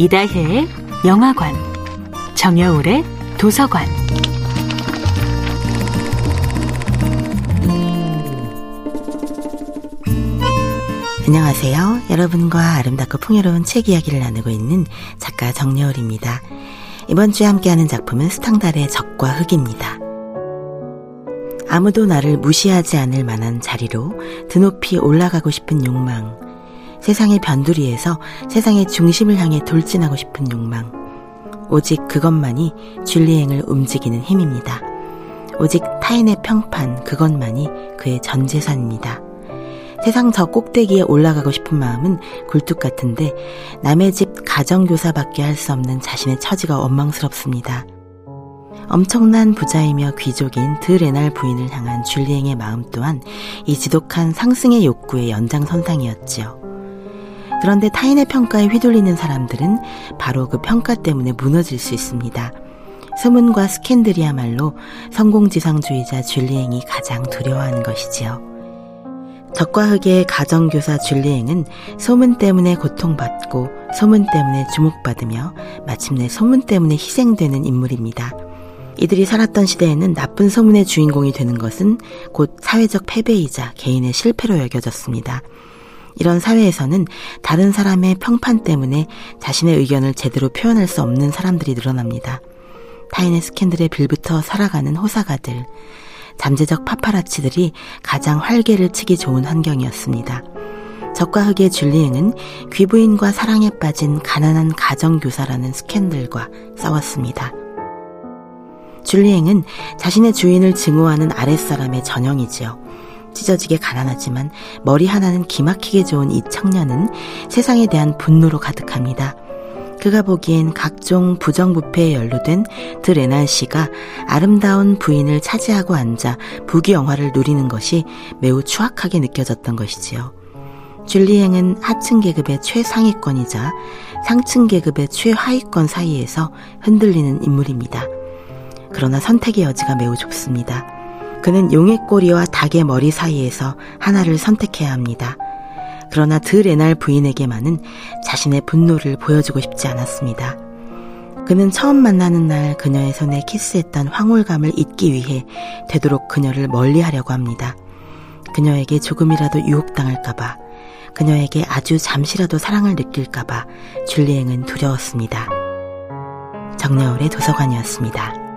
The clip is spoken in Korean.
이다혜의 영화관, 정여울의 도서관. 안녕하세요. 여러분과 아름답고 풍요로운 책 이야기를 나누고 있는 작가 정여울입니다. 이번 주에 함께하는 작품은 스탕달의 적과 흙입니다. 아무도 나를 무시하지 않을 만한 자리로 드높이 올라가고 싶은 욕망. 세상의 변두리에서 세상의 중심을 향해 돌진하고 싶은 욕망. 오직 그것만이 줄리행을 움직이는 힘입니다. 오직 타인의 평판 그것만이 그의 전 재산입니다. 세상 저 꼭대기에 올라가고 싶은 마음은 굴뚝 같은데 남의 집 가정교사밖에 할 수 없는 자신의 처지가 원망스럽습니다. 엄청난 부자이며 귀족인 드레날 부인을 향한 줄리행의 마음 또한 이 지독한 상승의 욕구의 연장선상이었지요. 그런데 타인의 평가에 휘둘리는 사람들은 바로 그 평가 때문에 무너질 수 있습니다. 소문과 스캔들이야말로 성공지상주의자 줄리앵이 가장 두려워하는 것이지요. 적과 흑의 가정교사 줄리앵은 소문 때문에 고통받고 소문 때문에 주목받으며 마침내 소문 때문에 희생되는 인물입니다. 이들이 살았던 시대에는 나쁜 소문의 주인공이 되는 것은 곧 사회적 패배이자 개인의 실패로 여겨졌습니다. 이런 사회에서는 다른 사람의 평판 때문에 자신의 의견을 제대로 표현할 수 없는 사람들이 늘어납니다. 타인의 스캔들에 빌부터 살아가는 호사가들, 잠재적 파파라치들이 가장 활개를 치기 좋은 환경이었습니다. 적과 흑의 줄리앵은 귀부인과 사랑에 빠진 가난한 가정교사라는 스캔들과 싸웠습니다. 줄리앵은 자신의 주인을 증오하는 아랫사람의 전형이지요. 찢어지게 가난하지만 머리 하나는 기막히게 좋은 이 청년은 세상에 대한 분노로 가득합니다. 그가 보기엔 각종 부정부패에 연루된 드레날 씨가 아름다운 부인을 차지하고 앉아 부귀영화를 누리는 것이 매우 추악하게 느껴졌던 것이지요. 줄리앵은 하층 계급의 최상위권이자 상층 계급의 최하위권 사이에서 흔들리는 인물입니다. 그러나 선택의 여지가 매우 좁습니다. 그는 용의 꼬리와 닭의 머리 사이에서 하나를 선택해야 합니다. 그러나 드 레날 부인에게만은 자신의 분노를 보여주고 싶지 않았습니다. 그는 처음 만나는 날 그녀의 손에 키스했던 황홀감을 잊기 위해 되도록 그녀를 멀리 하려고 합니다. 그녀에게 조금이라도 유혹당할까봐, 그녀에게 아주 잠시라도 사랑을 느낄까봐 줄리앵은 두려웠습니다. 정여울의 도서관이었습니다.